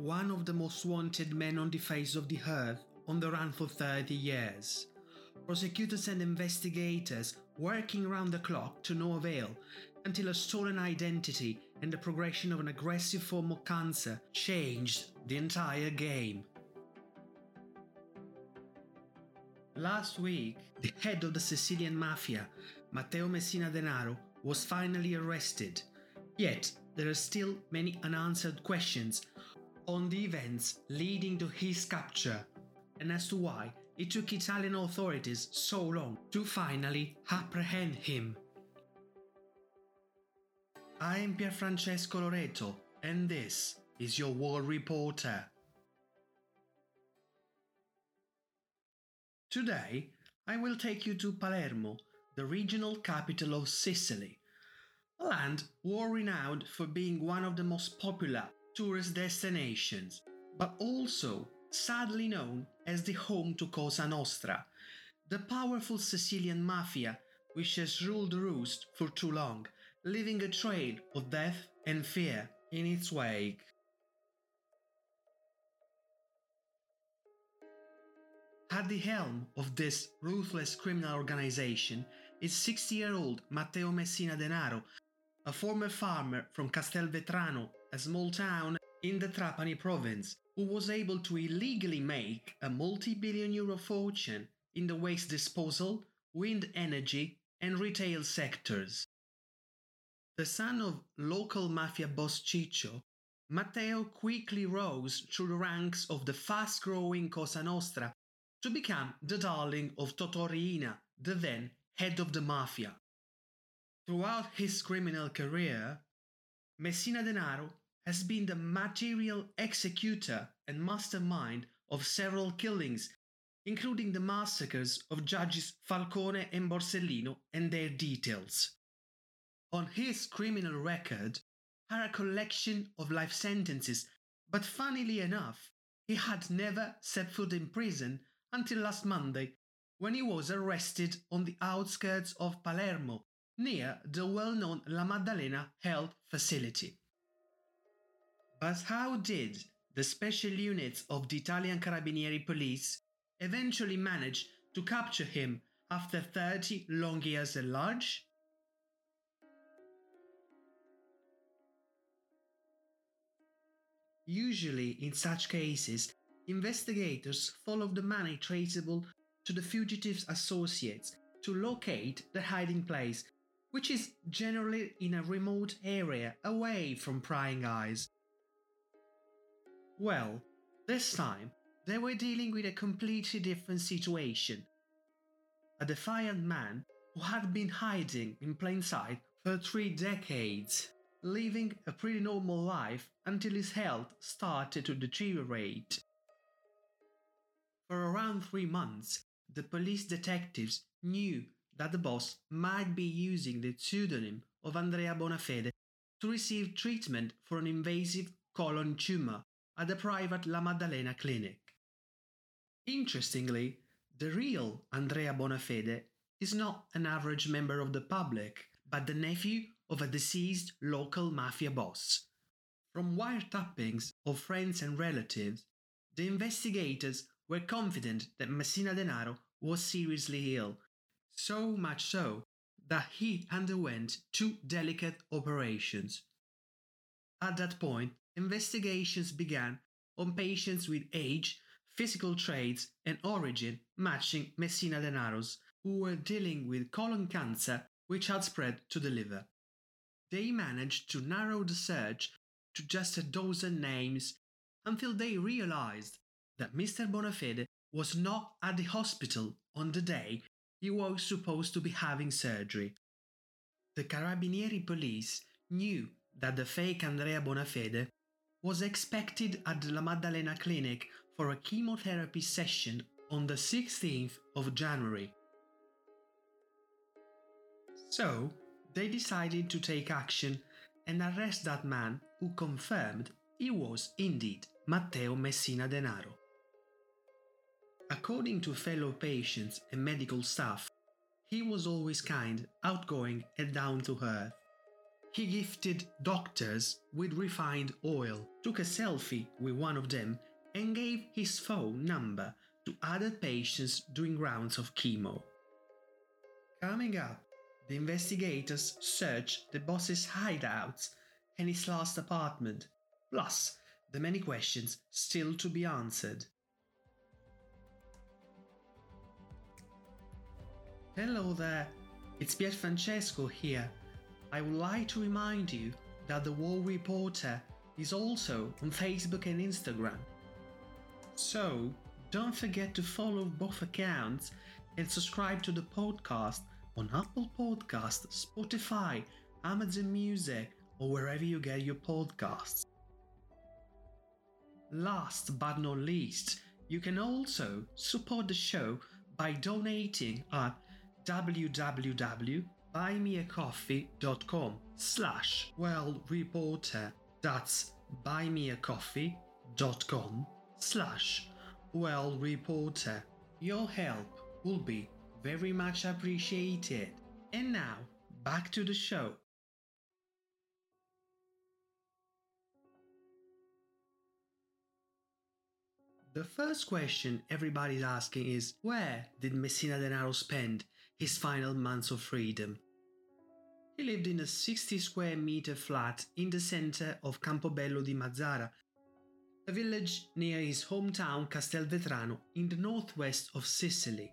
one of the most wanted men on the face of the earth on the run for 30 years. Prosecutors and investigators working around the clock to no avail until a stolen identity and the progression of an aggressive form of cancer changed the entire game. Last week, the head of the Sicilian mafia, Matteo Messina Denaro, was finally arrested. Yet, there are still many unanswered questions on the events leading to his capture and as to why it took Italian authorities so long to finally apprehend him. I am Pierfrancesco Loreto, and this is your World Reporter. Today, I will take you to Palermo, the regional capital of Sicily, a land world renowned for being one of the most popular tourist destinations, but also sadly known as the home to Cosa Nostra, the powerful Sicilian mafia which has ruled the roost for too long, leaving a trail of death and fear in its wake. At the helm of this ruthless criminal organization is 60 year old Matteo Messina Denaro, a former farmer from Castelvetrano, a small town in the Trapani province, who was able to illegally make a multi billion euro fortune in the waste disposal, wind energy, and retail sectors. The son of local mafia boss Ciccio, Matteo quickly rose through the ranks of the fast growing Cosa Nostra to become the darling of Totò Riina, the then head of the mafia. Throughout his criminal career, Messina Denaro has been the material executor and mastermind of several killings, including the massacres of judges Falcone and Borsellino and their details. On his criminal record are a collection of life sentences, but funnily enough, he had never set foot in prison until last Monday, when he was arrested on the outskirts of Palermo, near the well known La Maddalena health facility. But how did the special units of the Italian Carabinieri police eventually manage to capture him after 30 long years at large? Usually, in such cases, investigators follow the money traceable to the fugitive's associates to locate the hiding place, which is generally in a remote area away from prying eyes. Well, this time they were dealing with a completely different situation. A defiant man who had been hiding in plain sight for three decades, living a pretty normal life until his health started to deteriorate. For around three months, the police detectives knew that the boss might be using the pseudonym of Andrea Bonafede to receive treatment for an invasive colon tumor at the private La Maddalena clinic. Interestingly, the real Andrea Bonafede is not an average member of the public, but the nephew of a deceased local mafia boss. From wiretappings of friends and relatives, the investigators were confident that Messina Denaro was seriously ill, so much so that he underwent two delicate operations. At that point, investigations began on patients with age, physical traits, and origin matching Messina Denaro's, who were dealing with colon cancer which had spread to the liver. They managed to narrow the search to just a dozen names until they realized that Mr. Bonafede was not at the hospital on the day he was supposed to be having surgery. The Carabinieri police knew that the fake Andrea Bonafede was expected at the La Maddalena clinic for a chemotherapy session on the 16th of January. So, they decided to take action and arrest that man who confirmed he was indeed Matteo Messina Denaro. According to fellow patients and medical staff, he was always kind, outgoing, and down to earth. He gifted doctors with refined oil, took a selfie with one of them, and gave his phone number to other patients doing rounds of chemo. Coming up, the investigators search the boss's hideouts and his last apartment, plus the many questions still to be answered. Hello there, it's Pier Francesco here. I would like to remind you that the World Reporter is also on Facebook and Instagram. So, don't forget to follow both accounts and subscribe to the podcast on Apple Podcasts, Spotify, Amazon Music, or wherever you get your podcasts. Last but not least, you can also support the show by donating at www.buymeacoffee.com slash world reporter that's buymeacoffee.com slash world reporter your help will be very much appreciated. And now back to the show. The first question everybody's asking is where did Messina Denaro spend his final months of freedom? He lived in a 60 square meter flat in the center of Campobello di Mazara, a village near his hometown Castelvetrano in the northwest of Sicily.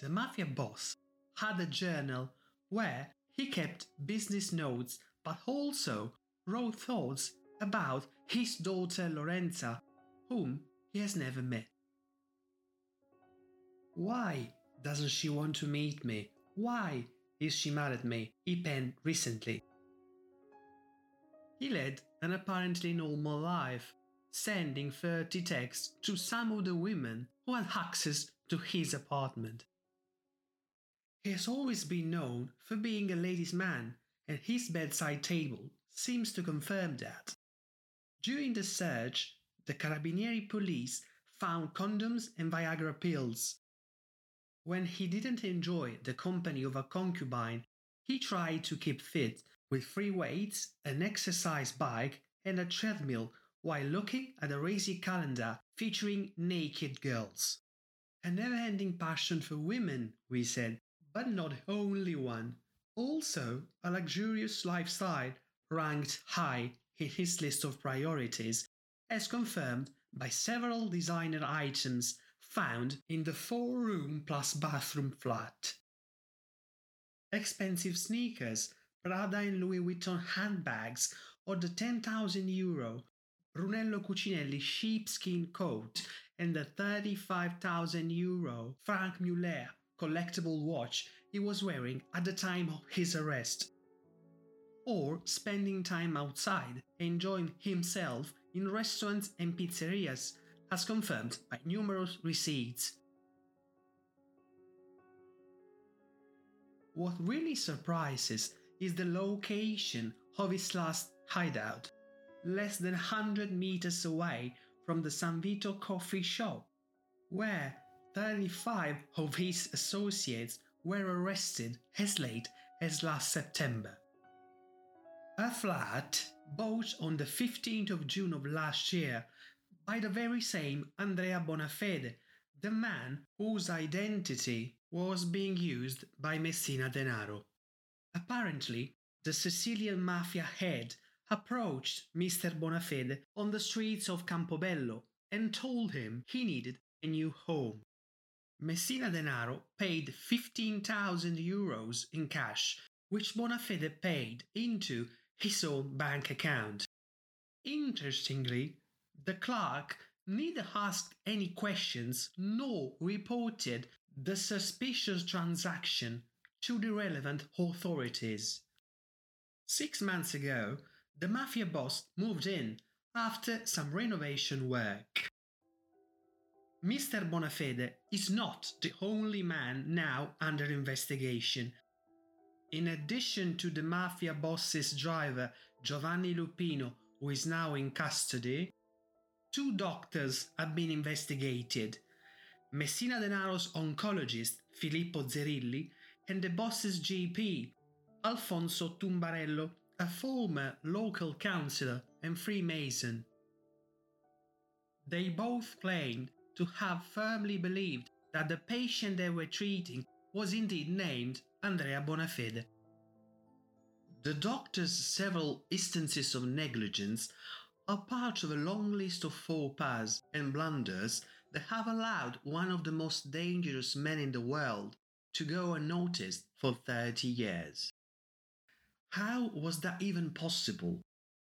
The mafia boss had a journal where he kept business notes but also wrote thoughts about his daughter Lorenza, whom he has never met. Why doesn't she want to meet me? Why is she mad at me? He penned recently. He led an apparently normal life, sending 30 texts to some of the women who had access to his apartment. He has always been known for being a ladies' man, and his bedside table seems to confirm that. During the search, the Carabinieri police found condoms and Viagra pills. When he didn't enjoy the company of a concubine, he tried to keep fit with free weights, an exercise bike, and a treadmill while looking at a racy calendar featuring naked girls. A never ending passion for women, we said, but not only one. Also, a luxurious lifestyle ranked high in his list of priorities as confirmed by several designer items found in the four room plus bathroom flat. Expensive sneakers, Prada and Louis Vuitton handbags, or the 10,000 euro Brunello Cucinelli sheepskin coat and the 35,000 euro Franck Muller collectible watch he was wearing at the time of his arrest. Or spending time outside, enjoying himself in restaurants and pizzerias, as confirmed by numerous receipts. What really surprises is the location of his last hideout, less than 100 meters away from the San Vito coffee shop, where 35 of his associates were arrested as late as last September. A flat bought on the 15th of June of last year by the very same Andrea Bonafede, the man whose identity was being used by Messina Denaro. Apparently, the Sicilian mafia head approached Mr. Bonafede on the streets of Campobello and told him he needed a new home. Messina Denaro paid 15,000 euros in cash, which Bonafede paid into his own bank account. Interestingly, the clerk neither asked any questions nor reported the suspicious transaction to the relevant authorities. Six months ago, the mafia boss moved in after some renovation work. Mr. Bonafede is not the only man now under investigation in addition to the mafia boss's driver Giovanni Luppino, who is now in custody, two doctors have been investigated Messina Denaro's oncologist Filippo Zerilli and the boss's GP Alfonso Tumbarello, a former local councillor and Freemason. They both claimed to have firmly believed that the patient they were treating was indeed named Andrea Bonafede. The doctor's several instances of negligence are part of a long list of faux pas and blunders that have allowed one of the most dangerous men in the world to go unnoticed for 30 years. How was that even possible?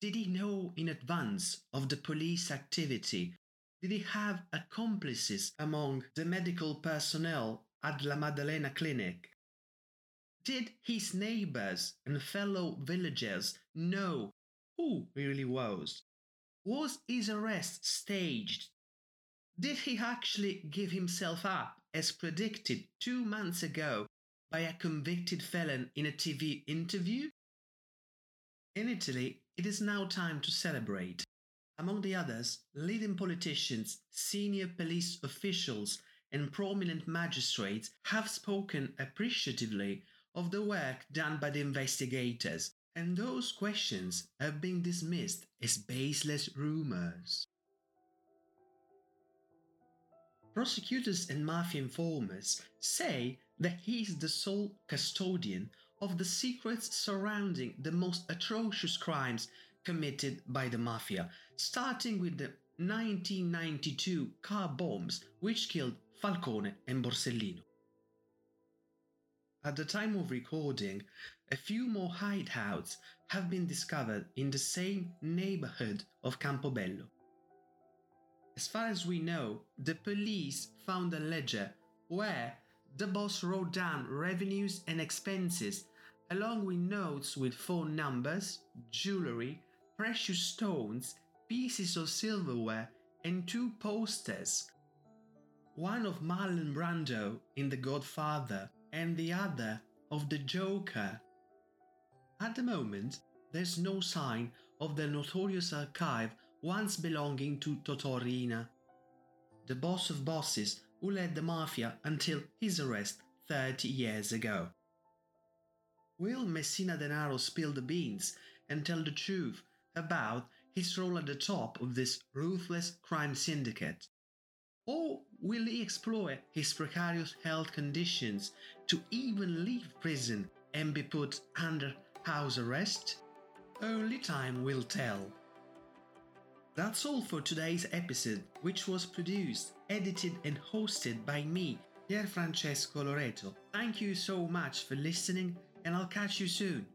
Did he know in advance of the police activity? Did he have accomplices among the medical personnel at La Maddalena Clinic? Did his neighbors and fellow villagers know who he really was? Was his arrest staged? Did he actually give himself up as predicted two months ago by a convicted felon in a TV interview? In Italy, it is now time to celebrate. Among the others, leading politicians, senior police officials, and prominent magistrates have spoken appreciatively of the work done by the investigators, and those questions have been dismissed as baseless rumors. Prosecutors and mafia informers say that he is the sole custodian of the secrets surrounding the most atrocious crimes committed by the mafia, starting with the 1992 car bombs which killed Falcone and Borsellino. At the time of recording, a few more hideouts have been discovered in the same neighborhood of Campobello. As far as we know, the police found a ledger where the boss wrote down revenues and expenses along with notes with phone numbers, jewelry, precious stones, pieces of silverware, and two posters. One of Marlon Brando in The Godfather, and the other of the Joker. At the moment, there's no sign of the notorious archive once belonging to Totò Riina, the boss of bosses who led the mafia until his arrest 30 years ago. Will Messina Denaro spill the beans and tell the truth about his role at the top of this ruthless crime syndicate? Or will he exploit his precarious health conditions to even leave prison and be put under house arrest? Only time will tell. That's all for today's episode, which was produced, edited, and hosted by me, Pier Francesco Loreto. Thank you so much for listening, and I'll catch you soon.